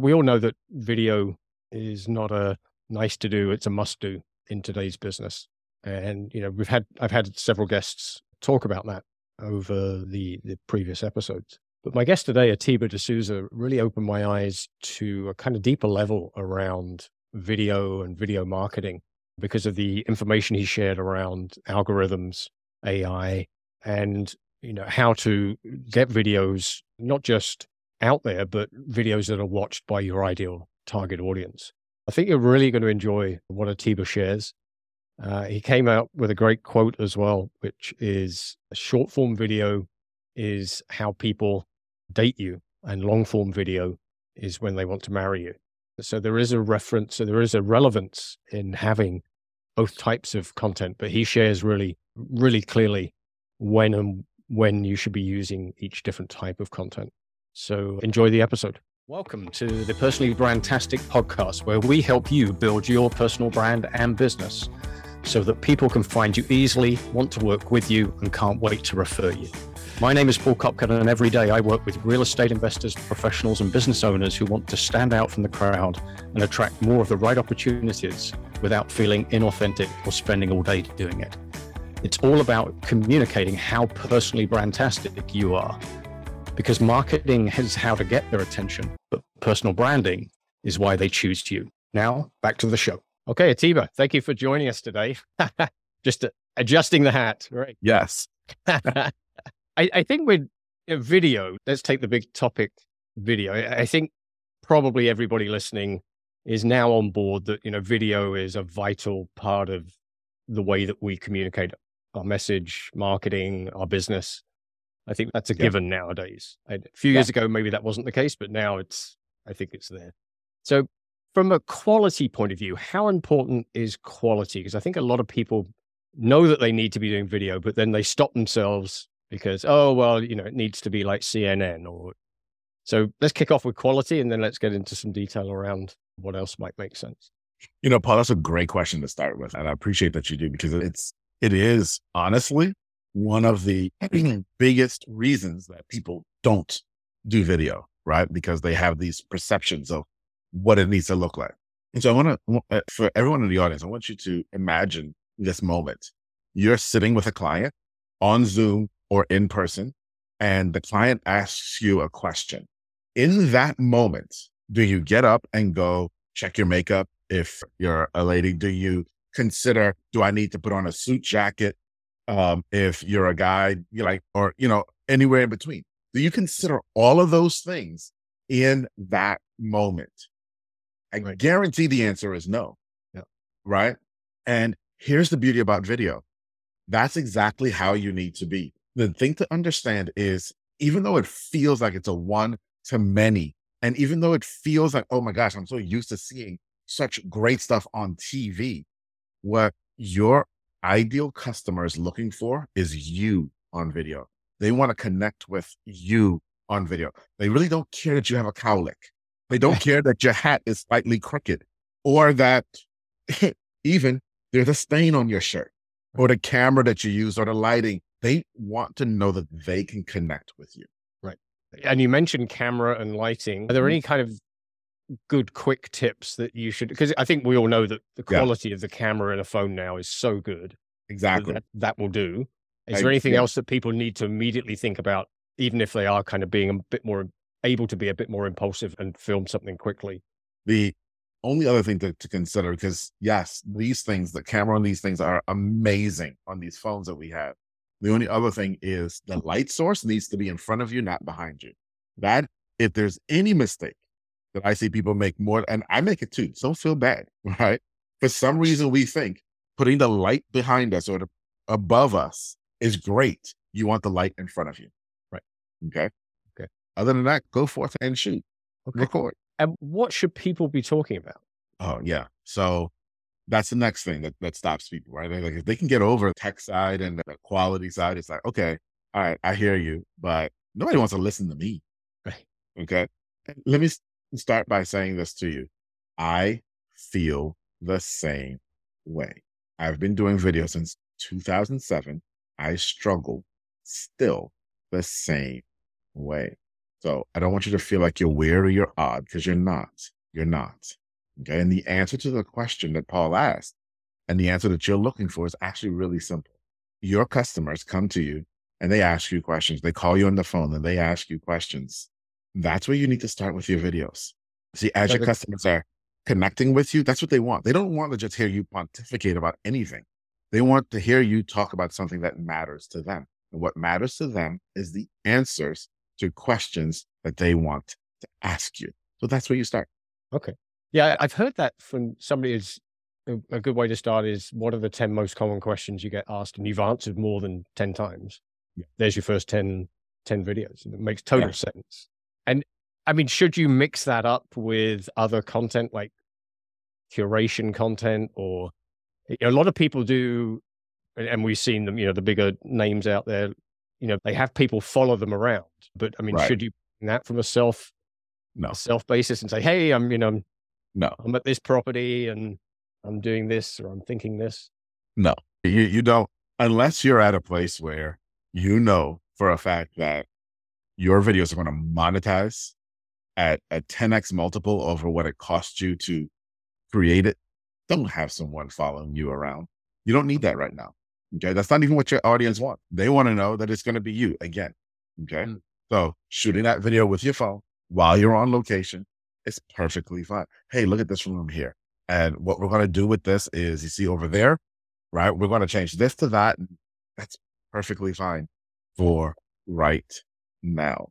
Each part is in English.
We all know that video is not a nice to do, it's a must do in today's business. And, you know, we've had, I've had several guests talk about that over the, the previous episodes. But my guest today, Atiba de Souza, really opened my eyes to a kind of deeper level around video and video marketing because of the information he shared around algorithms, AI, and you know how to get videos not just out there, but videos that are watched by your ideal target audience. I think you're really going to enjoy what Atiba shares. Uh, he came out with a great quote as well, which is a short form video is how people date you, and long form video is when they want to marry you. So there is a reference, so there is a relevance in having both types of content, but he shares really, really clearly when and when you should be using each different type of content. So enjoy the episode. Welcome to the Personally Brandtastic podcast, where we help you build your personal brand and business so that people can find you easily, want to work with you, and can't wait to refer you. My name is Paul Copcutt, and every day I work with real estate investors, professionals, and business owners who want to stand out from the crowd and attract more of the right opportunities without feeling inauthentic or spending all day doing it. It's all about communicating how personally brandtastic you are. Because marketing is how to get their attention, but personal branding is why they choose you. Now, back to the show. Okay, Atiba, thank you for joining us today. Just uh, adjusting the hat, right? Yes. I, I, think with video, let's take the big topic video. I think probably everybody listening is now on board that, you know, video is a vital part of the way that we communicate our message, marketing, our business. I think that's a yeah. given nowadays. A few years ago, maybe that wasn't the case, but now it's, I think it's there. So, from a quality point of view, how important is quality? Because I think a lot of people know that they need to be doing video, but then they stop themselves because, oh, well, you know, it needs to be like CNN or. So let's kick off with quality and then let's get into some detail around what else might make sense. You know, Paul, that's a great question to start with. And I appreciate that you do because it's it is honestly one of the biggest reasons that people don't do video, right? Because they have these perceptions of what it needs to look like. And so I want to, uh, for everyone in the audience, I want you to imagine this moment. You're sitting with a client on Zoom or in person, and the client asks you a question. In that moment, do you get up and go check your makeup? If you're a lady, do you consider do I need to put on a suit jacket? Um, if you're a guy, you like, or you know, anywhere in between. Do you consider all of those things in that moment? I right. guarantee the answer is no. Yeah. Right. And here's the beauty about video. That's exactly how you need to be. The thing to understand is even though it feels like it's a one to many, and even though it feels like, oh my gosh, I'm so used to seeing such great stuff on TV, what your ideal customer is looking for is you on video. They want to connect with you on video. They really don't care that you have a cowlick. They don't care that your hat is slightly crooked or that even there's a stain on your shirt or the camera that you use or the lighting. They want to know that they can connect with you. Right. And you mentioned camera and lighting. Are there mm-hmm. any kind of good quick tips that you should because i think we all know that the quality yeah. of the camera in a phone now is so good exactly. that, that will do. Is I, there anything yeah. else that people need to immediately think about even if they are kind of being a bit more able to be a bit more impulsive and film something quickly? The only other thing to, to consider because yes these things the camera on these things are amazing on these phones that we have. The only other thing is the light source needs to be in front of you not behind you. That if there's any mistake that I see people make more, and I make it too. Don't feel bad, right? For some reason, we think putting the light behind us or the, above us is great. You want the light in front of you, right? Okay. Okay. Other than that, go forth and shoot. Okay. Record. And what should people be talking about? Oh yeah. So that's the next thing that, that stops people, right? Like if they can get over the tech side and the quality side, it's like, okay, all right, I hear you, but nobody wants to listen to me. Right. Okay. Let me start by saying this to you. I feel the same way. I've been doing video since 2007. I struggle still the same way. So I don't want you to feel like you're weird or you're odd because you're not. You're not. Okay. And the answer to the question that Paul asked and the answer that you're looking for is actually really simple. Your customers come to you and they ask you questions. They call you on the phone and they ask you questions. That's where you need to start with your videos. See, as your customers are connecting with you, that's what they want. They don't want to just hear you pontificate about anything. They want to hear you talk about something that matters to them. And what matters to them is the answers to questions that they want to ask you. So that's where you start. Okay. Yeah, I've heard that from somebody is a good way to start is what are the 10 most common questions you get asked and you've answered more than 10 times. Yeah. There's your first 10, 10 videos. And it makes total yeah. sense. And I mean, should you mix that up with other content like curation content or a lot of people do, and we've seen them, you know, the bigger names out there, you know, they have people follow them around. But I mean, right. should you that from a self no self basis and say, hey, I'm, you know, no, I'm at this property and I'm doing this or I'm thinking this? No, you, you don't, unless you're at a place where you know for a fact that your videos are going to monetize at a 10x multiple over what it costs you to create it. Don't have someone following you around. You don't need that right now. Okay. That's not even what your audience want. They want to know that it's going to be you again. Okay. Mm. So shooting that video with your phone while you're on location is perfectly fine. Hey, look at this room here. And what we're going to do with this is you see over there, right? We're going to change this to that. That's perfectly fine for right now.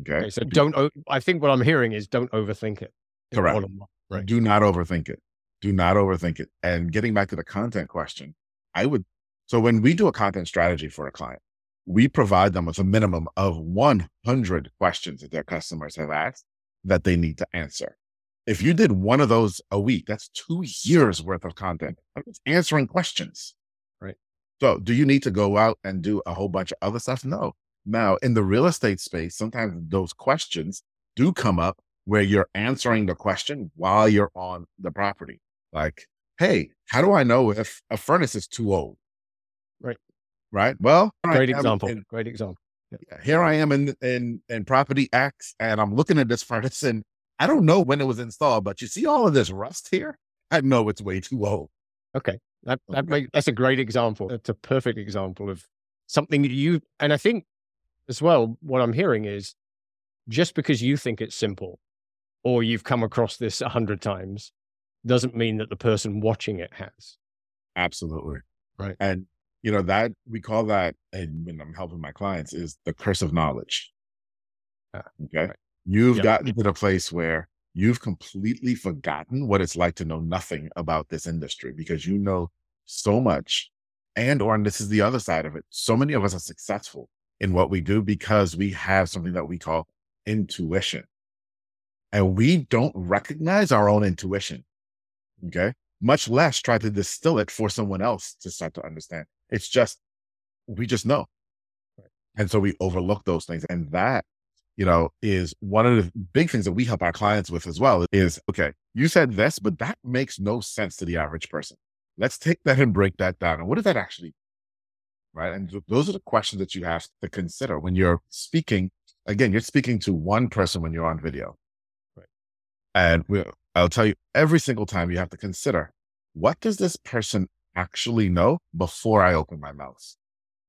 Okay. okay so don't, I think what I'm hearing is don't overthink it. Correct. Right. Do not overthink it. Do not overthink it. And getting back to the content question, I would, so when we do a content strategy for a client, we provide them with a minimum of 100 questions that their customers have asked that they need to answer. If you did one of those a week, that's two years worth of content answering questions. Right. So do you need to go out and do a whole bunch of other stuff? No. Now in the real estate space, sometimes those questions do come up where you're answering the question while you're on the property. Like, hey, how do I know if a furnace is too old? Right. Right. Well, great example. In, great example. Yeah. Here I am in in in property X, and I'm looking at this furnace, and I don't know when it was installed, but you see all of this rust here? I know it's way too old. Okay. That, that okay. Make, that's a great example. That's a perfect example of something that you, and I think as well, what I'm hearing is just because you think it's simple or you've come across this a hundred times doesn't mean that the person watching it has. Absolutely. Right. And, you know, that we call that, and when I'm helping my clients, is the curse of knowledge. Ah, okay. Right. You've yep. gotten to the place where you've completely forgotten what it's like to know nothing about this industry because you know so much. And, or, and this is the other side of it. So many of us are successful in what we do because we have something that we call intuition. And we don't recognize our own intuition. Okay. Much less try to distill it for someone else to start to understand. It's just, we just know. And so we overlook those things. And that you know, is one of the big things that we help our clients with as well is okay, you said this, but that makes no sense to the average person. Let's take that and break that down. And what does that actually right? And those are the questions that you have to consider when you're speaking. Again, you're speaking to one person when you're on video. Right. And we, I'll tell you every single time you have to consider what does this person actually know before I open my mouth?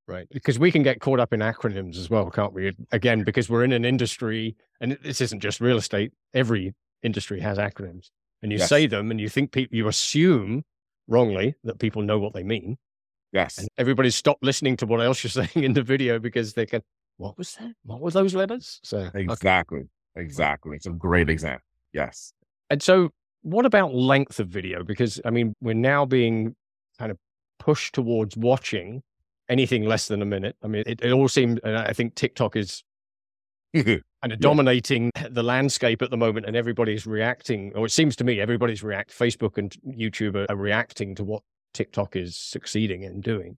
Right. Because we can get caught up in acronyms as well, can't we? Again, because we're in an industry, and this isn't just real estate, every industry has acronyms. And you yes. say them and you think people, you assume wrongly that people know what they mean. Yes. And everybody's stopped listening to what else you're saying in the video because they can, what was that? What were those letters? So exactly. Okay. Exactly. It's a great example. Yes. And so what about length of video? Because I mean, we're now being kind of pushed towards watching anything less than a minute. I mean, it, it all seems, and I think TikTok is kind of dominating the landscape at the moment, and everybody's reacting, or it seems to me everybody's react. Facebook and YouTube are, are reacting to what TikTok is succeeding in doing.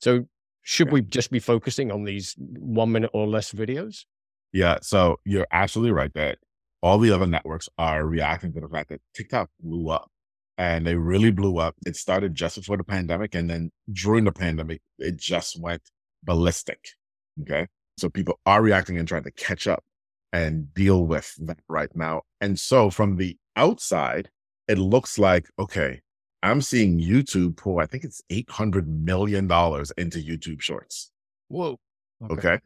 So, should yeah. we just be focusing on these one minute or less videos? Yeah. So you're absolutely right that all the other networks are reacting to the fact that TikTok blew up and they really blew up. It started just before the pandemic. And then during the pandemic, it just went ballistic. Okay. So people are reacting and trying to catch up and deal with that right now. And so from the outside, it looks like, okay, I'm seeing YouTube pour, I think it's $800 million into YouTube shorts. Whoa. Okay. okay.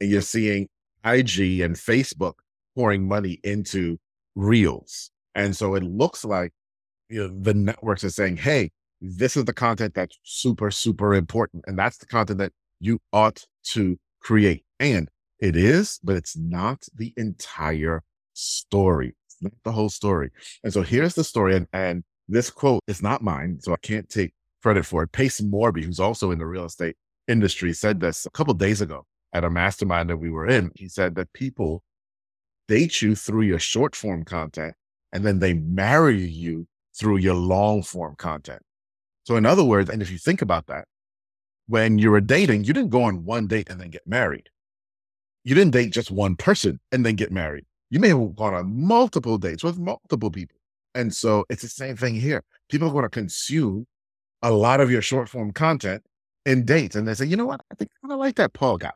And you're seeing IG and Facebook pouring money into reels. And so it looks like you know, the networks are saying, hey, this is the content that's super, super important. And that's the content that you ought to create. And it is, but it's not the entire story. It's not the whole story. And so here's the story. And, and this quote is not mine, so I can't take credit for it. Payson Morby, who's also in the real estate industry, said mm-hmm. this a couple days ago at a mastermind that we were in. He said that people date you through your short form content and then they marry you through your long form content. So, in other words, and if you think about that, when you were dating, you didn't go on one date and then get married you didn't date just one person and then get married. You may have gone on multiple dates with multiple people. And so it's the same thing here. People are going to consume a lot of your short form content in dates. And they say, you know what? I think I like that Paul guy.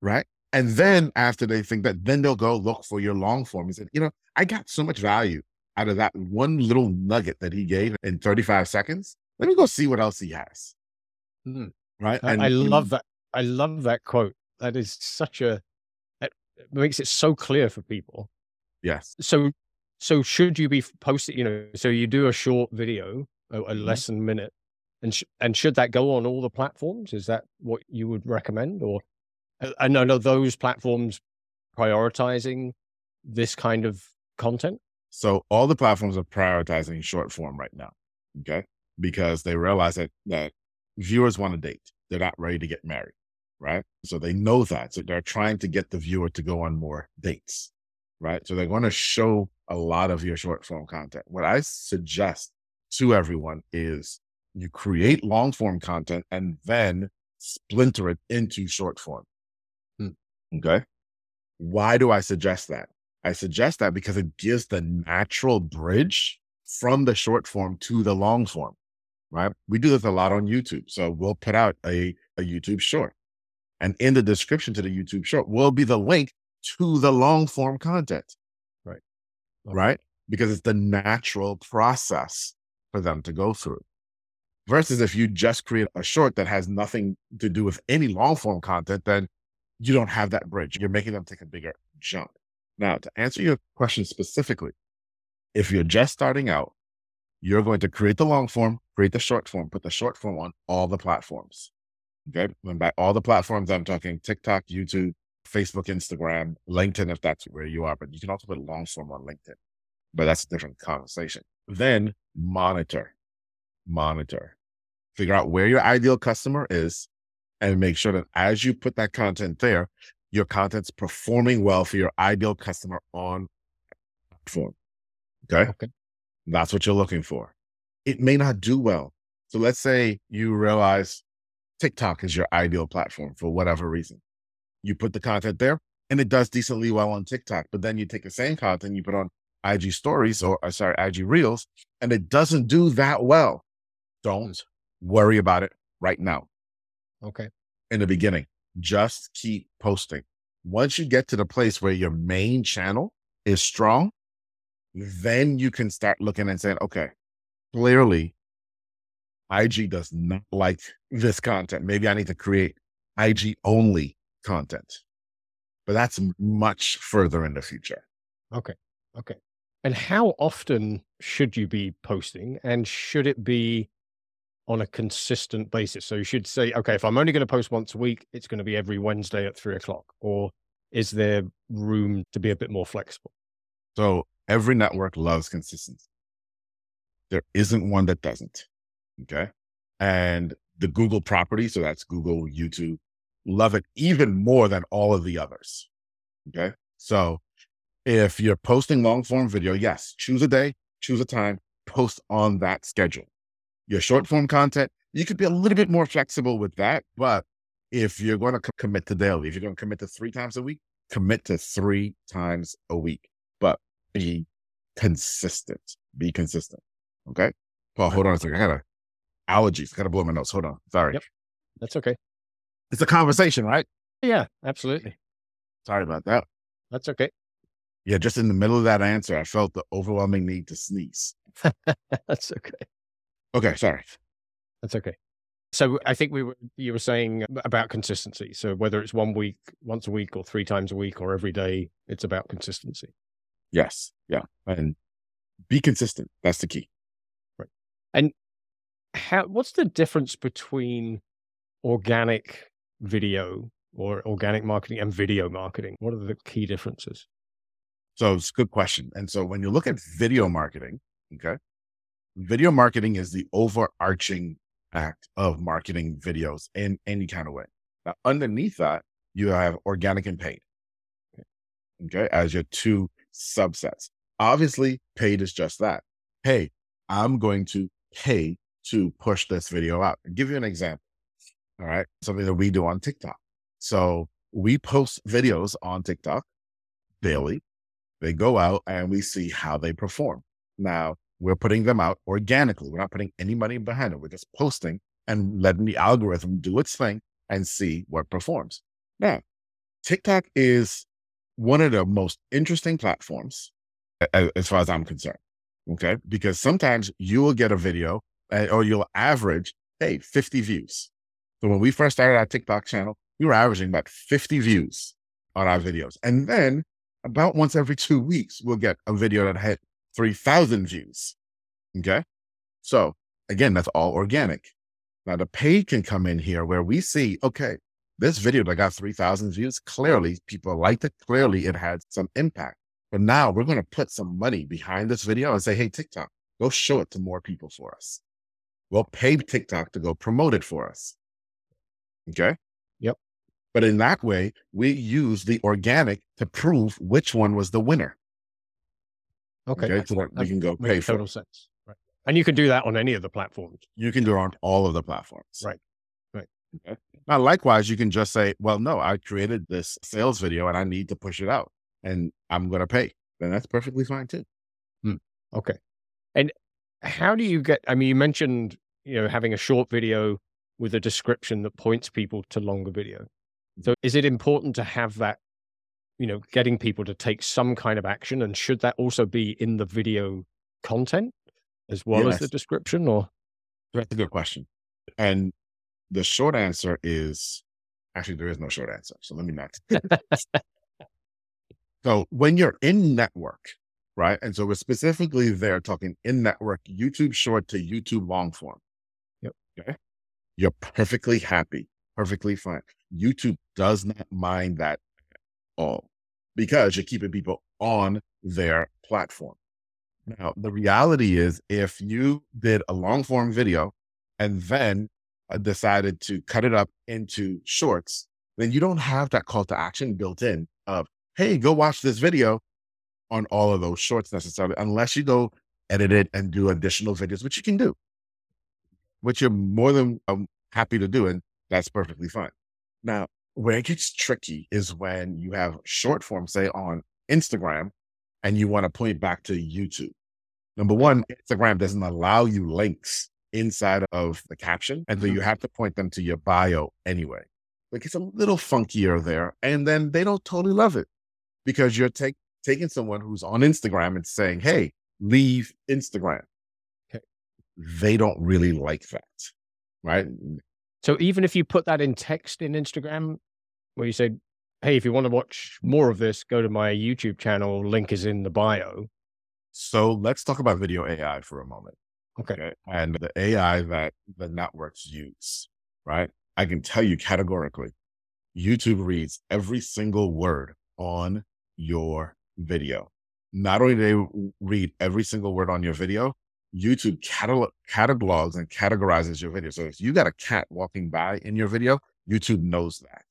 Right. And then after they think that, then they'll go look for your long form and say, you know, I got so much value out of that one little nugget that he gave in 35 seconds. Let me go see what else he has. Mm. Right. And, I love that. I love that quote. That is such a it makes it so clear for people. Yes. So, so should you be posting? You know, so you do a short video, a, a mm-hmm. less than minute, and sh- and should that go on all the platforms? Is that what you would recommend? Or and I know those platforms prioritizing this kind of content. So all the platforms are prioritizing short form right now. Okay, because they realize that that viewers want to date; they're not ready to get married right? So they know that. So they're trying to get the viewer to go on more dates, right? So they're going to show a lot of your short form content. What I suggest to everyone is you create long form content and then splinter it into short form. Hmm. Okay. Why do I suggest that? I suggest that because it gives the natural bridge from the short form to the long form, right? We do this a lot on YouTube. So we'll put out a, a YouTube short and in the description to the YouTube short will be the link to the long form content. Right. Okay. Right. Because it's the natural process for them to go through. Versus if you just create a short that has nothing to do with any long form content, then you don't have that bridge. You're making them take a bigger jump. Now, to answer your question specifically, if you're just starting out, you're going to create the long form, create the short form, put the short form on all the platforms. Okay. And by all the platforms, I'm talking TikTok, YouTube, Facebook, Instagram, LinkedIn, if that's where you are. But you can also put long form on LinkedIn, but that's a different conversation. Then monitor, monitor, figure out where your ideal customer is and make sure that as you put that content there, your content's performing well for your ideal customer on platform. Okay. Okay. That's what you're looking for. It may not do well. So let's say you realize TikTok is your ideal platform for whatever reason. You put the content there and it does decently well on TikTok, but then you take the same content, you put on IG stories or, uh, sorry, IG reels, and it doesn't do that well. Don't worry about it right now. Okay. In the beginning, just keep posting. Once you get to the place where your main channel is strong, then you can start looking and saying, okay, clearly IG does not like this content. Maybe I need to create IG only content. But that's much further in the future. Okay. Okay. And how often should you be posting? And should it be on a consistent basis? So you should say, okay, if I'm only going to post once a week, it's going to be every Wednesday at three o'clock. Or is there room to be a bit more flexible? So every network loves consistency. There isn't one that doesn't. Okay. And the Google property, so that's Google, YouTube, love it even more than all of the others. Okay. So if you're posting long form video, yes, choose a day, choose a time, post on that schedule. Your short form content, you could be a little bit more flexible with that. But if you're going to commit to daily, if you're going to commit to three times a week, commit to three times a week, but be consistent. Be consistent. Okay. Paul, hold on a second. I gotta allergies. I gotta blow my nose. Hold on. Sorry. Yep. That's okay. It's a conversation, right? Yeah, absolutely. Sorry about that. That's okay. Yeah, just in the middle of that answer, I felt the overwhelming need to sneeze. That's okay. Okay, sorry. That's okay. So I think we were you were saying about consistency. So whether it's one week, once a week, or three times a week, or every day, it's about consistency. Yes. Yeah. And be consistent. That's the key. Right. And how what's the difference between organic video or organic marketing and video marketing? What are the key differences? So it's a good question. And so when you look at video marketing, okay, video marketing is the overarching act of marketing videos in any kind of way. Now, underneath that, you have organic and paid, okay, as your two subsets. Obviously, paid is just that. Hey, I'm going to pay to push this video out. I'll give you an example. All right. Something that we do on TikTok. So we post videos on TikTok daily. They go out and we see how they perform. Now, we're putting them out organically. We're not putting any money behind it. We're just posting and letting the algorithm do its thing and see what performs. Now, TikTok is one of the most interesting platforms as far as I'm concerned. Okay. Because sometimes you will get a video eh, or you'll average, hey, 50 views. So when we first started our TikTok channel, we were averaging about 50 views on our videos. And then about once every two weeks, we'll get a video that had 3,000 views. Okay. So again, that's all organic. Now the paid can come in here where we see, okay, this video that got 3,000 views, clearly people liked it. Clearly it had some impact. But now we're going to put some money behind this video and say, hey, TikTok, go show it to more people for us. We'll pay TikTok to go promote it for us. Okay. Yep. But in that way, we use the organic to prove which one was the winner. Okay. okay? So that we can go pay for total sense. Right. And you can do that on any of the platforms. You can do it on all of the platforms. Right. Right. Okay. Now, likewise, you can just say, well, no, I created this sales video and I need to push it out and I'm going to pay. Then that's perfectly fine too. Hmm. Okay. And how do you get, I mean, you mentioned, you know, having a short video with a description that points people to longer video. Mm. So is it important to have that, you know, getting people to take some kind of action? And should that also be in the video content as well yes. as the description or? That's a good question. And the short answer is actually, there is no short answer. So let me not. so when you're in network, right? And so we're specifically there talking in network, YouTube short to YouTube long form. Yep. Okay you're perfectly happy, perfectly fine. YouTube does not mind that at all because you're keeping people on their platform. Now, the reality is if you did a long form video and then uh, decided to cut it up into shorts, then you don't have that call to action built in of, hey, go watch this video on all of those shorts necessarily, unless you go edit it and do additional videos, which you can do which you're more than um, happy to do. And that's perfectly fine. Now, where it gets tricky is when you have short form, say on Instagram, and you want to point back to YouTube. Number one, Instagram doesn't allow you links inside of the caption. And so you mm-hmm. have to point them to your bio anyway. Like it's a little funkier there. And then they don't totally love it because you're take, taking someone who's on Instagram and saying, Hey, leave Instagram they don't really like that. Right. So even if you put that in text in Instagram, where you say, Hey, if you want to watch more of this, go to my YouTube channel. Link is in the bio. So let's talk about video AI for a moment. Okay. okay. And the AI that the networks use, right? I can tell you categorically, YouTube reads every single word on your video. Not only do they read every single word on your video, YouTube catalog, catalogs and categorizes your video. So if you got a cat walking by in your video, YouTube knows that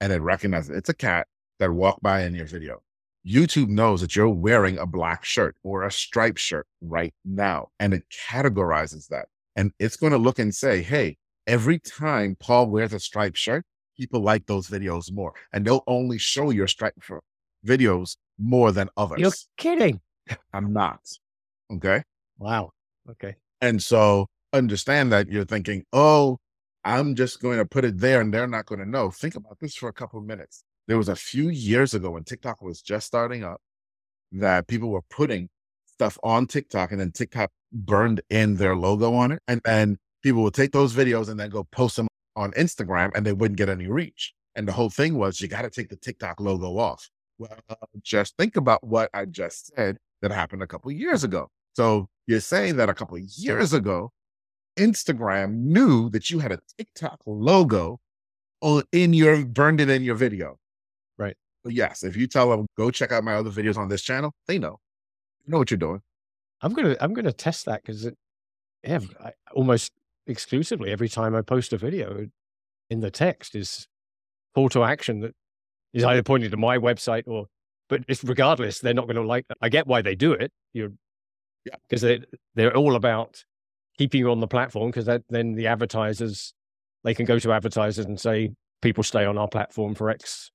and it recognizes it's a cat that walked by in your video. YouTube knows that you're wearing a black shirt or a striped shirt right now, and it categorizes that. And it's going to look and say, hey, every time Paul wears a striped shirt, people like those videos more. And they'll only show your striped videos more than others. You're kidding. I'm not. Okay. Wow. Okay. And so understand that you're thinking, oh, I'm just going to put it there and they're not going to know. Think about this for a couple minutes. There was a few years ago when TikTok was just starting up that people were putting stuff on TikTok and then TikTok burned in their logo on it. And then people would take those videos and then go post them on Instagram and they wouldn't get any reach. And the whole thing was you got to take the TikTok logo off. Well, just think about what I just said that happened a couple years ago. So you're saying that a couple of years ago, Instagram knew that you had a TikTok logo in your burned it in your video. Right. But yes, if you tell them go check out my other videos on this channel, they know. You know what you're doing. I'm gonna I'm gonna test that because it yeah, I, almost exclusively every time I post a video in the text is call to action that is either pointing to my website or but it's regardless, they're not going to like that. I get why they do it. You're because yeah. they they're all about keeping you on the platform because then the advertisers they can go to advertisers and say people stay on our platform for X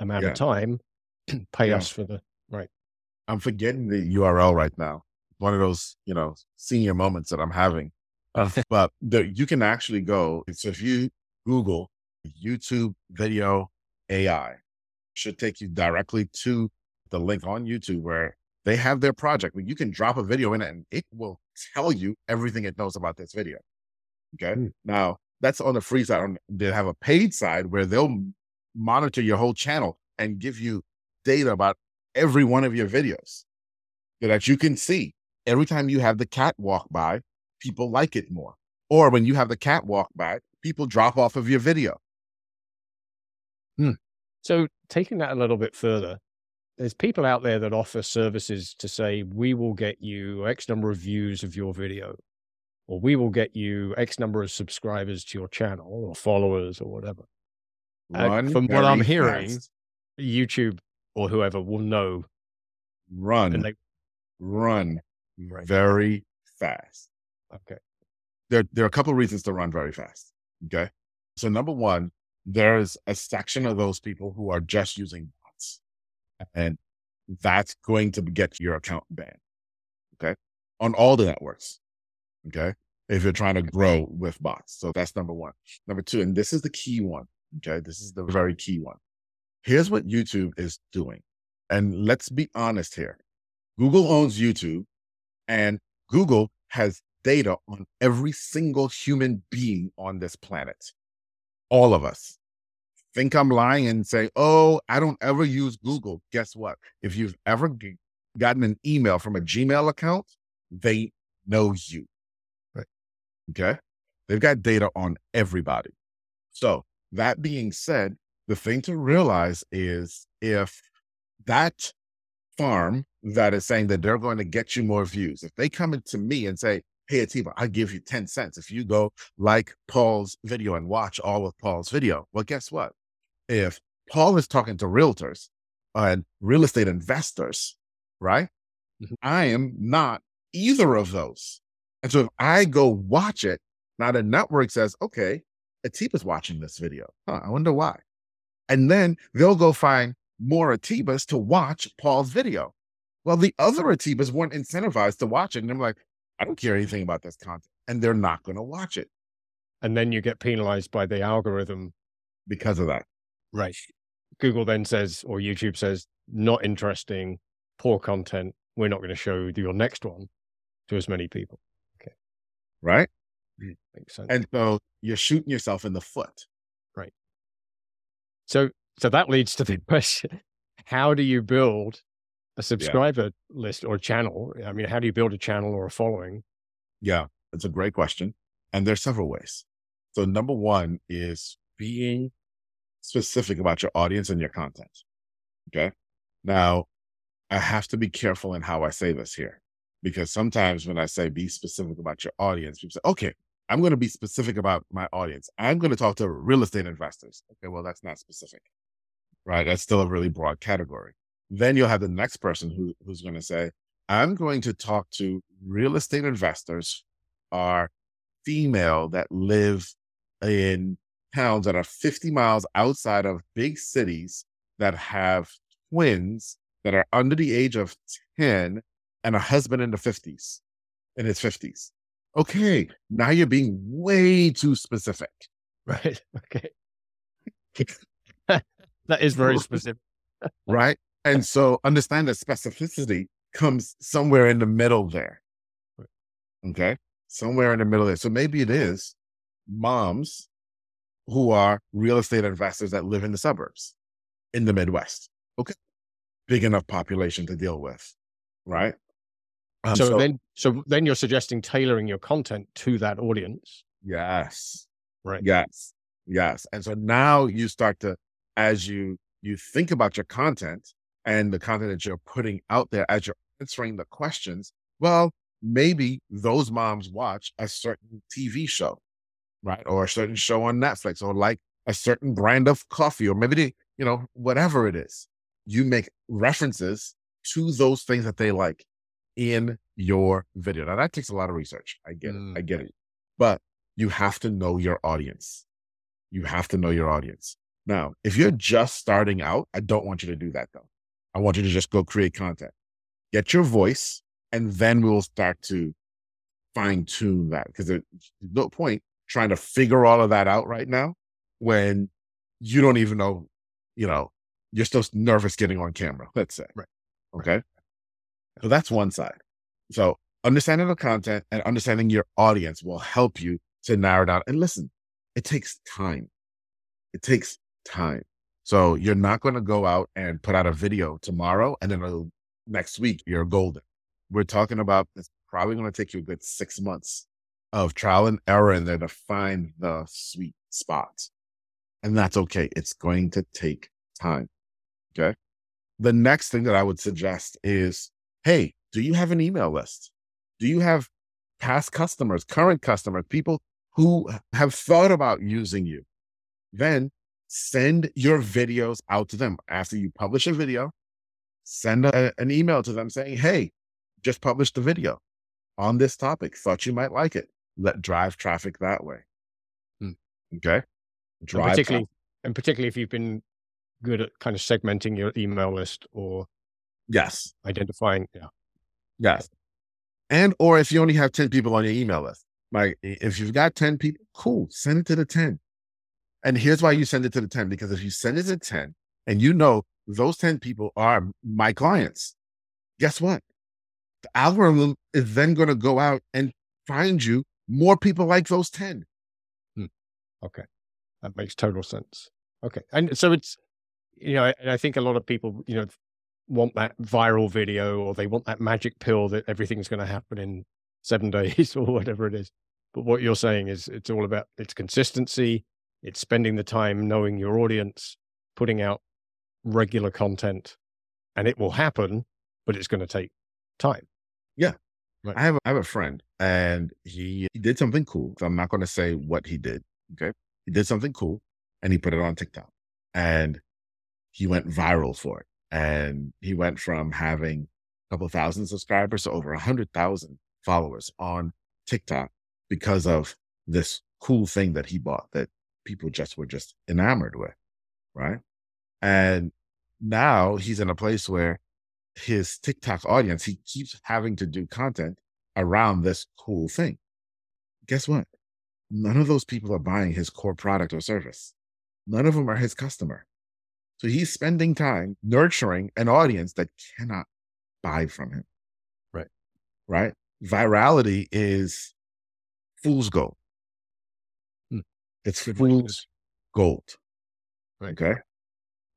amount yeah. of time, pay yeah. us for the right. I'm forgetting the URL right now. One of those, you know, senior moments that I'm having. Uh, but the, you can actually go. So if you Google YouTube video AI, should take you directly to the link on YouTube where they have their project where you can drop a video in it and it will tell you everything it knows about this video. Okay. Mm. Now that's on the free side. They have a paid side where they'll monitor your whole channel and give you data about every one of your videos so that you can see every time you have the cat walk by, people like it more. Or when you have the cat walk by, people drop off of your video. Hmm. So taking that a little bit further, there's people out there that offer services to say, we will get you X number of views of your video, or we will get you X number of subscribers to your channel or followers or whatever. Uh, from what I'm hearing, fast. YouTube or whoever will know. Run, they, run right. very fast. Okay. There, there are a couple of reasons to run very fast. Okay. So number one, there's a section of those people who are just using. And that's going to get your account banned. Okay. On all the networks. Okay. If you're trying to grow with bots. So that's number one. Number two, and this is the key one. Okay. This is the very key one. Here's what YouTube is doing. And let's be honest here. Google owns YouTube and Google has data on every single human being on this planet all of us think I'm lying and say, oh, I don't ever use Google. Guess what? If you've ever g- gotten an email from a Gmail account, they know you. Right. Okay. They've got data on everybody. So, that being said, the thing to realize is if that farm that is saying that they're going to get you more views, if they come into me and say, Hey, Atiba, I'll give you 10 cents if you go like Paul's video and watch all of Paul's video. Well, guess what? If Paul is talking to realtors and real estate investors, right? Mm-hmm. I am not either of those. And so if I go watch it, now the network says, okay, Atiba's watching this video. Huh, I wonder why. And then they'll go find more Atibas to watch Paul's video. Well, the other Atibas weren't incentivized to watch it. And I'm like, I don't care anything about this content. And they're not going to watch it. And then you get penalized by the algorithm because of that. Right. Google then says, or YouTube says, not interesting, poor content. We're not going to show your next one to as many people. Okay. Right. Mm, makes sense. And so you're shooting yourself in the foot. Right. So, so that leads to the question how do you build a subscriber yeah. list or channel? I mean, how do you build a channel or a following? Yeah, it's a great question. And there's several ways. So number one is being specific about your audience and your content. Okay. Now I have to be careful in how I say this here because sometimes when I say be specific about your audience, people say, okay, I'm going to be specific about my audience. I'm going to talk to real estate investors. Okay. Well, that's not specific, right? That's still a really broad category. Then you'll have the next person who, who's going to say, I'm going to talk to real estate investors are female that live in towns that are 50 miles outside of big cities that have twins that are under the age of 10 and a husband in the 50s, in his 50s. Okay, now you're being way too specific. Right. Okay. that is very specific. right. and so understand that specificity comes somewhere in the middle there. Okay. Somewhere in the middle there. So maybe it is moms who are real estate investors that live in the suburbs in the Midwest. Okay. Big enough population to deal with. Right. Um, so, so, then, so then you're suggesting tailoring your content to that audience. Yes. Right. Yes. Yes. And so now you start to, as you you think about your content and the content that you're putting out there as you're answering the questions, well, maybe those moms watch a certain TV show, right? Or a certain show on Netflix, or like a certain brand of coffee, or maybe they, you know, whatever it is. You make references to those things that they like in your video. Now that takes a lot of research. I get mm. it. I get it. But you have to know your audience. You have to know your audience. Now, if you're just starting out, I don't want you to do that though. I want you to just go create content, get your voice, and then we will start to fine tune that because there's no point trying to figure all of that out right now when you don't even know, you know, you're still nervous getting on camera, let's say. Right. Okay. So that's one side. So understanding the content and understanding your audience will help you to narrow down. And listen, it takes time. It takes time. So you're not going to go out and put out a video tomorrow and then next week you're golden. We're talking about it's probably going to take you a good six months of trial and error in there to find the sweet spot. And that's okay. It's going to take time. Okay. The next thing that I would suggest is, Hey, do you have an email list? Do you have past customers, current customers, people who have thought about using you? Then send your videos out to them after you publish a video. Send a, an email to them saying, Hey, just published a video on this topic. Thought you might like it. Let drive traffic that way. Hmm. Okay. Drive and particularly, and particularly if you've been good at kind of segmenting your email list or yes, identifying. Yeah. Yes. And or if you only have 10 people on your email list, like if you've got 10 people, cool, send it to the 10. And here's why you send it to the 10 because if you send it to 10 and you know those 10 people are my clients, guess what? The algorithm is then going to go out and find you more people like those 10. Hmm. Okay. That makes total sense. Okay. And so it's, you know, I, I think a lot of people, you know, want that viral video or they want that magic pill that everything's going to happen in seven days or whatever it is. But what you're saying is it's all about its consistency it's spending the time knowing your audience, putting out regular content, and it will happen, but it's going to take time. Yeah. Right. I have a, I have a friend and he, he did something cool. So I'm not going to say what he did. Okay. He did something cool and he put it on TikTok and he went viral for it. And he went from having a couple thousand subscribers to over a hundred thousand followers on TikTok because of this cool thing that he bought that people just were just enamored with. Right. And now he's in a place where his TikTok audience, he keeps having to do content around this cool thing. Guess what? None of those people are buying his core product or service. None of them are his customer. So he's spending time nurturing an audience that cannot buy from him. Right. Right. Virality is fool's gold. Hmm. It's fool's gold. Right. Okay.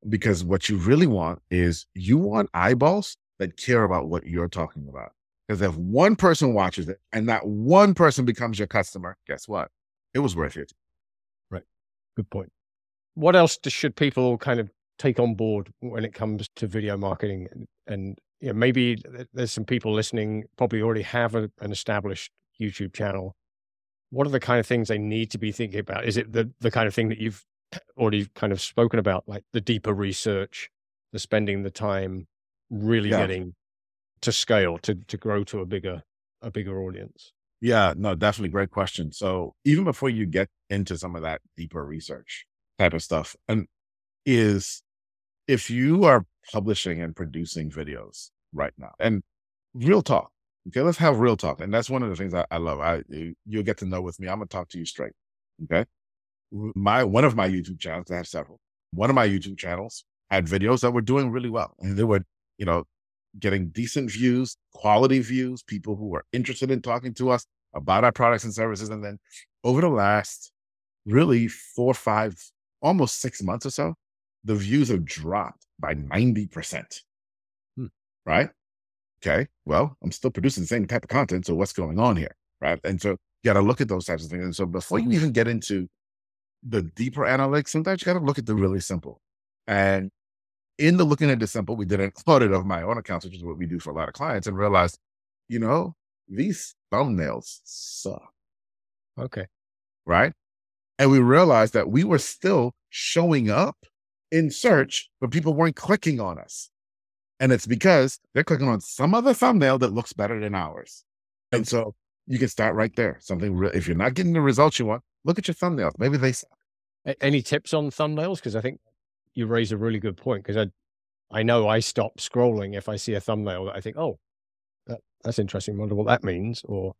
Because what you really want is you want eyeballs that care about what you're talking about. Because if one person watches it and that one person becomes your customer, guess what? It was worth it. Right. Good point. What else should people kind of take on board when it comes to video marketing? And, and you know, maybe there's some people listening probably already have a, an established YouTube channel what are the kind of things they need to be thinking about? Is it the, the kind of thing that you've already kind of spoken about, like the deeper research, the spending the time, really yeah. getting to scale to to grow to a bigger a bigger audience? Yeah, no, definitely great question. So even before you get into some of that deeper research type of stuff, and is if you are publishing and producing videos right now, and real talk, Okay, let's have real talk. And that's one of the things I, I love. I you'll get to know with me. I'm gonna talk to you straight. Okay. My one of my YouTube channels, I have several. One of my YouTube channels had videos that were doing really well. And they were, you know, getting decent views, quality views, people who are interested in talking to us about our products and services. And then over the last really four, five, almost six months or so, the views have dropped by 90%. Hmm. Right? Okay. Well, I'm still producing the same type of content. So what's going on here? Right. And so you got to look at those types of things. And so before you even get into the deeper analytics, sometimes you got to look at the really simple. And in the looking at the simple, we did an audit of my own accounts, which is what we do for a lot of clients, and realized, you know, these thumbnails suck. Okay. Right. And we realized that we were still showing up in search, but people weren't clicking on us. And it's because they're clicking on some other thumbnail that looks better than ours. And so you can start right there. Something, re- if you're not getting the results you want, look at your thumbnails. Maybe they suck. Any tips on thumbnails? Because I think you raise a really good point. Because I, I know I stop scrolling if I see a thumbnail that I think, oh, that, that's interesting. Wonder what that means. Or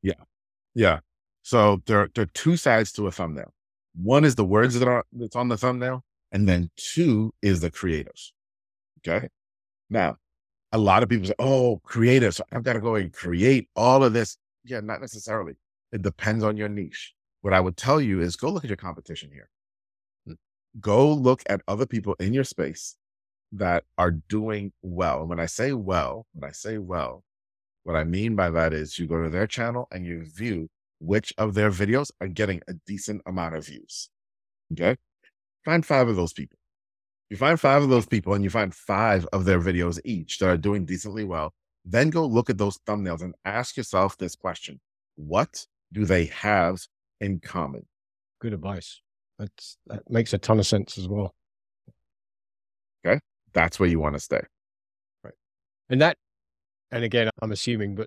yeah, yeah. So there, there are two sides to a thumbnail. One is the words that are that's on the thumbnail, and then two is the creators. Okay. Now, a lot of people say, "Oh, creators, so I've got to go and create all of this." Yeah, not necessarily. It depends on your niche. What I would tell you is go look at your competition here. Go look at other people in your space that are doing well. And when I say well, when I say well, what I mean by that is you go to their channel and you view which of their videos are getting a decent amount of views. Okay. Find five of those people. You find five of those people and you find five of their videos each that are doing decently well. Then go look at those thumbnails and ask yourself this question What do they have in common? Good advice. That's, that makes a ton of sense as well. Okay. That's where you want to stay. Right. And that, and again, I'm assuming, but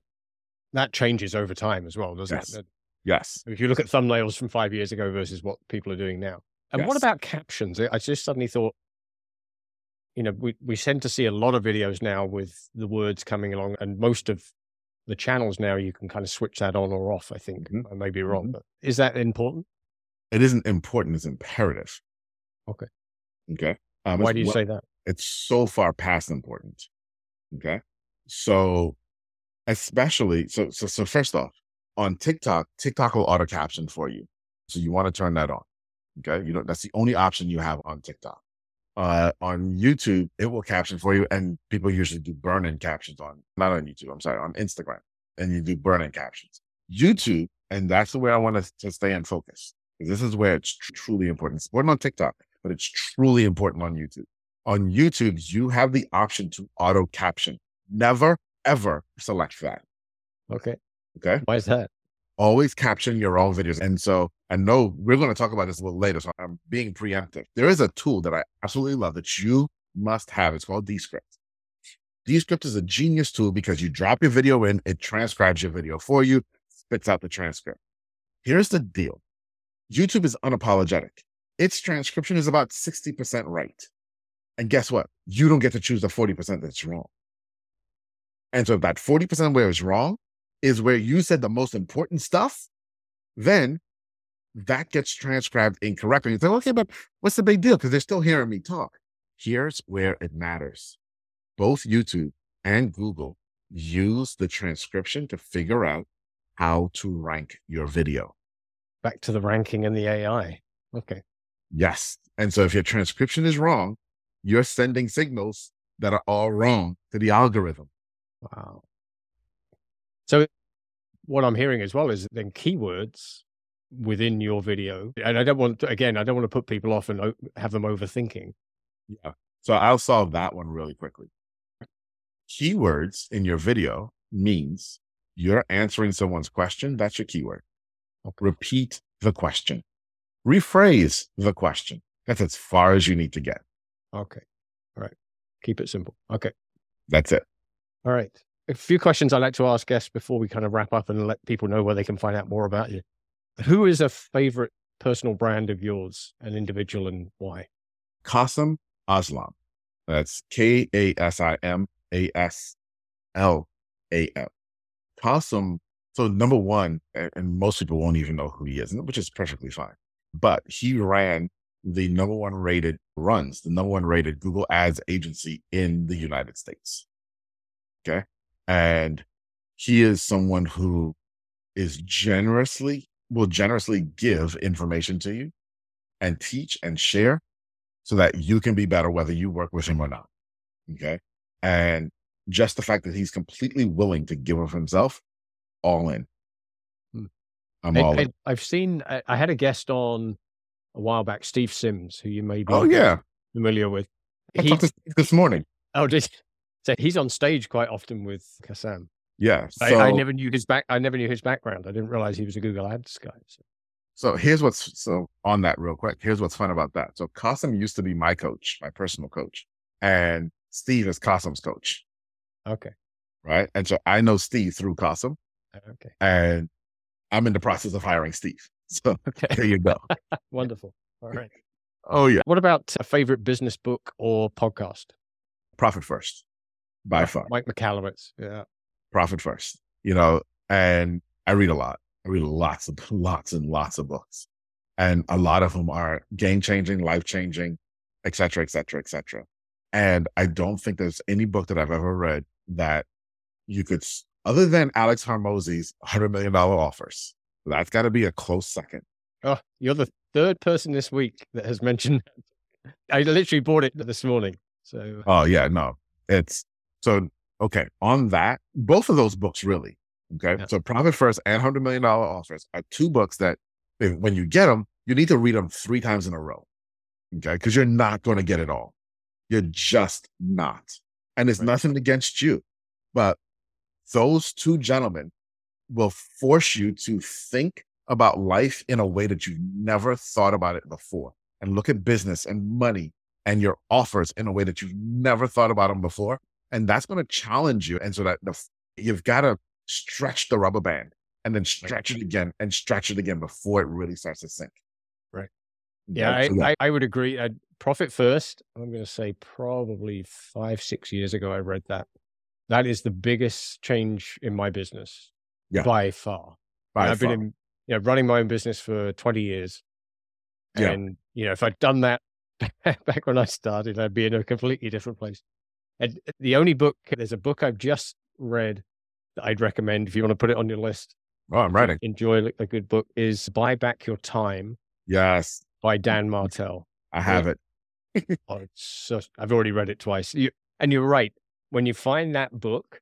that changes over time as well, doesn't yes. it? Yes. If you look at thumbnails from five years ago versus what people are doing now. And yes. what about captions? I just suddenly thought, you know, we, we tend to see a lot of videos now with the words coming along, and most of the channels now you can kind of switch that on or off. I think mm-hmm. I may be wrong, mm-hmm. but is that important? It isn't important; it's imperative. Okay. Okay. Um, Why do you well, say that? It's so far past important. Okay. So, especially so so so first off, on TikTok, TikTok will auto caption for you. So you want to turn that on. Okay. You know, that's the only option you have on TikTok. Uh, on YouTube, it will caption for you. And people usually do burn in captions on, not on YouTube, I'm sorry, on Instagram. And you do burn in captions. YouTube, and that's the way I want to, to stay in focus. This is where it's tr- truly important. It's important on TikTok, but it's truly important on YouTube. On YouTube, you have the option to auto caption. Never, ever select that. Okay. Okay. Why is that? Always caption your own videos. And so I know we're going to talk about this a little later. So I'm being preemptive. There is a tool that I absolutely love that you must have. It's called Descript. Descript is a genius tool because you drop your video in, it transcribes your video for you, spits out the transcript. Here's the deal YouTube is unapologetic. Its transcription is about 60% right. And guess what? You don't get to choose the 40% that's wrong. And so if that 40% where it's wrong, is where you said the most important stuff, then that gets transcribed incorrectly. You say, okay, but what's the big deal? Because they're still hearing me talk. Here's where it matters. Both YouTube and Google use the transcription to figure out how to rank your video. Back to the ranking and the AI. Okay. Yes. And so if your transcription is wrong, you're sending signals that are all wrong to the algorithm. Wow. So what I'm hearing as well is then keywords within your video. And I don't want to, again, I don't want to put people off and have them overthinking. Yeah. So I'll solve that one really quickly. Keywords in your video means you're answering someone's question. That's your keyword. Okay. Repeat the question. Rephrase the question. That's as far as you need to get. Okay. All right. Keep it simple. Okay. That's it. All right a few questions I like to ask guests before we kind of wrap up and let people know where they can find out more about you. Who is a favorite personal brand of yours, an individual, and why? Kasim Aslam. That's K A S I M A S L A M. Kasim. So number one, and most people won't even know who he is, which is perfectly fine. But he ran the number one rated runs the number one rated Google Ads agency in the United States. Okay. And he is someone who is generously, will generously give information to you and teach and share so that you can be better, whether you work with him or not. Okay. And just the fact that he's completely willing to give of himself, all in. Hmm. I'm I, all in. I, have seen, I, I, had a guest on a while back, Steve Sims, who you may be oh, yeah. familiar with. I he, this morning. Oh, did so he's on stage quite often with Kasim. Yeah. So, I, I, never knew his back. I never knew his background. I didn't realize he was a Google Ads guy. So. so here's what's so on that real quick. Here's what's fun about that. So Kasim used to be my coach, my personal coach, and Steve is Kasim's coach. Okay. Right. And so I know Steve through Kasim. Okay. And I'm in the process of hiring Steve. So okay. there you go. Wonderful. All right. Oh yeah. What about a favorite business book or podcast? Profit first, by far. Mike Michalowicz. Yeah. Profit first. You know, and I read a lot. I read lots of lots and lots of books, and a lot of them are game changing, life changing, et cetera, et cetera, et cetera. And I don't think there's any book that I've ever read that you could, other than Alex Hormozi's $100 million offers, that's got to be a close second. Oh, you're the third person this week that has mentioned. I literally bought it this morning. So, oh, yeah, no, it's so okay. On that, both of those books really. Okay. Yeah. So, Profit First and $100 million offers are two books that when you get them, you need to read them three times in a row. Okay. Because you're not going to get it all. You're just not. And it's right. nothing against you, but those two gentlemen will force you to think about life in a way that you never thought about it before and look at business and money and your offers in a way that you've never thought about them before. And that's going to challenge you. And so that the, you've got to stretch the rubber band and then stretch it again and stretch it again before it really starts to sink. Right. Yeah, I, I, I, would agree. I'd, Profit First, I'm going to say probably five, six years ago, I read that. That is the biggest change in my business yeah. by far. By I've far. been in, you know, running my own business for 20 years. Yeah. And, you know, if I'd done that back when I started, I'd be in a completely different place. And the only book, there's a book I've just read that I'd recommend if you want to put it on your list. Oh, I'm writing. Enjoy a good book is Buy Back Your Time. Yes. By Dan Martell. I have it. oh, so, I've already read it twice. You, and you're right. When you find that book,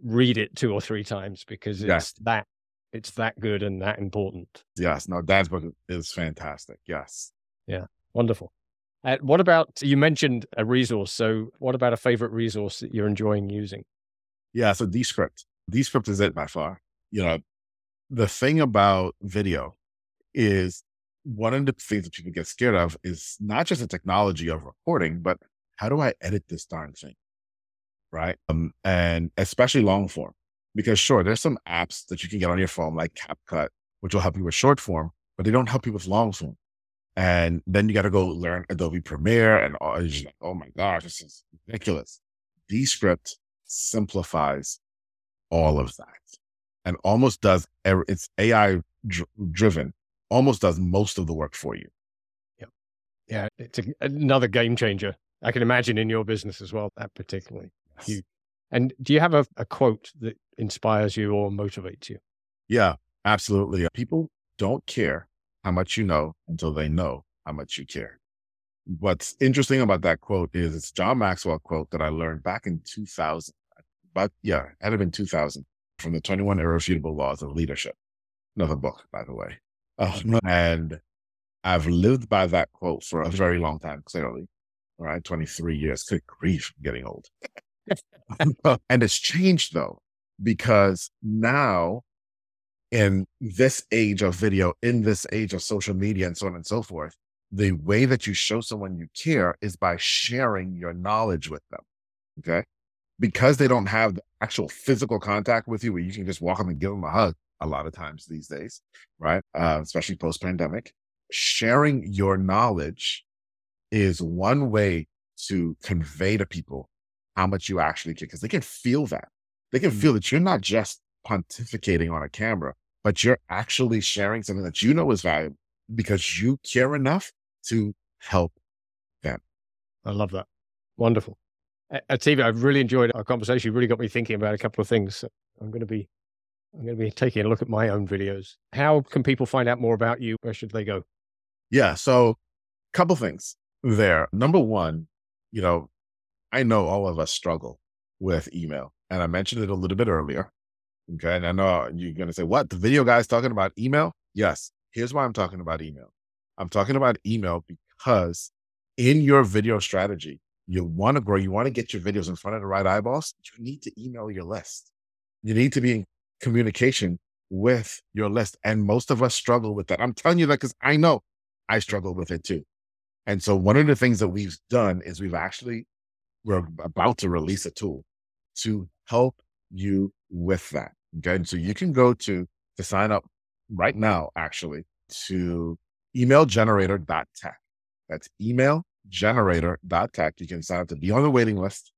read it two or three times because it's yes. that it's that good and that important. Yes. No, Dan's book is fantastic. Yes. Yeah. Wonderful. Uh, what about you mentioned a resource? So, what about a favorite resource that you're enjoying using? Yeah. So, Descript. Descript is it by far. You know, the thing about video is one of the things that people get scared of is not just the technology of recording, but how do I edit this darn thing? Right. Um, and especially long form, because sure, there's some apps that you can get on your phone like CapCut, which will help you with short form, but they don't help you with long form. And then you got to go learn Adobe Premiere and all, like, oh my gosh, this is ridiculous. Descript simplifies all of that and almost does, it's AI dr- driven almost does most of the work for you. Yeah. Yeah. It's a, another game changer. I can imagine in your business as well, that particularly. You, and do you have a, a quote that inspires you or motivates you? Yeah, absolutely. People don't care how much you know until they know how much you care. What's interesting about that quote is it's John Maxwell quote that I learned back in 2000. But yeah, it had been 2000 from the 21 Irrefutable Laws of Leadership. Another book, by the way. Um, and I've lived by that quote for a very long time, clearly. All right, 23 years. Good grief, I'm getting old. And it's changed though, because now in this age of video, in this age of social media and so on and so forth, the way that you show someone you care is by sharing your knowledge with them. Okay. Because they don't have the actual physical contact with you where you can just walk up and give them a hug a lot of times these days, right? Uh, especially post pandemic. Sharing your knowledge is one way to convey to people how much you actually care because they can feel that. They can mm-hmm. feel that you're not just pontificating on a camera, but you're actually sharing something that you know is valuable because you care enough to help them. I love that. Wonderful. Atiba, I've really enjoyed our conversation. You really got me thinking about a couple of things. I'm going to be, I'm going to be taking a look at my own videos. How can people find out more about you? Where should they go? Yeah. So, a couple things there. Number one, you know, I know all of us struggle with email, and I mentioned it a little bit earlier. Okay. And I know you're going to say, what? The video guy's talking about email? Yes. Here's why I'm talking about email. I'm talking about email because in your video strategy, you want to grow, you want to get your videos in front of the right eyeballs, you need to email your list. You need to be in communication with your list. And most of us struggle with that. I'm telling you that because I know I struggle with it too. And so one of the things that we've done is we've actually, we're about to release a tool to help you with that. Okay. And so you can go to, to sign up right now, actually, to emailgenerator.tech. That's emailgenerator.tech. You can sign up to be on the waiting list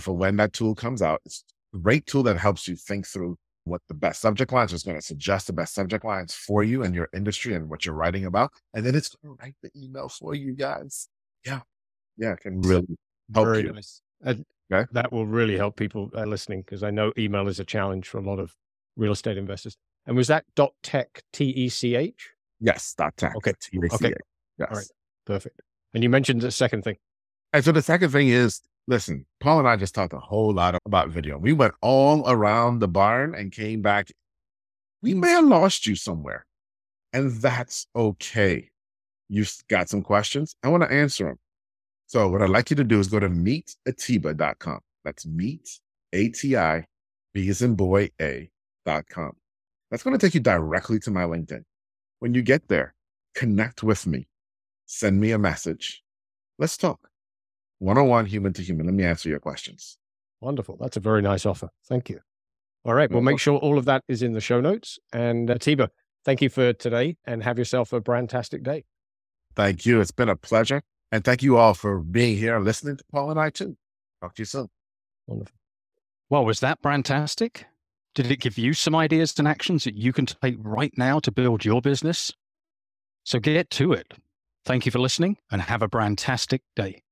for when that tool comes out. It's a great tool that helps you think through what the best subject lines is going to suggest the best subject lines for you and your industry and what you're writing about. And then it's going to write the email for you guys. Yeah. Yeah. It can really help Very you. Nice. Okay. That will really help people uh, listening because I know email is a challenge for a lot of real estate investors. And was that dot tech T E C H? Yes, dot tech. Okay. T-E-C-H. Okay. Yes. All right. Perfect. And you mentioned the second thing. And so the second thing is listen, Paul and I just talked a whole lot about video. We went all around the barn and came back. We may have lost you somewhere, and that's okay. You've got some questions. I want to answer them. So, what I'd like you to do is go to meetatiba.com. That's meet, A T I, B as in boy, A.com. That's going to take you directly to my LinkedIn. When you get there, connect with me, send me a message. Let's talk one on one, human to human. Let me answer your questions. Wonderful. That's a very nice offer. Thank you. All right. We'll make sure all of that is in the show notes. And uh, Tiba, thank you for today and have yourself a brandtastic day. Thank you. It's been a pleasure. And thank you all for being here and listening to Paul and I too. Talk to you soon. Wonderful. Well, was that brandtastic? Did it give you some ideas and actions that you can take right now to build your business? So get to it. Thank you for listening and have a brandtastic day.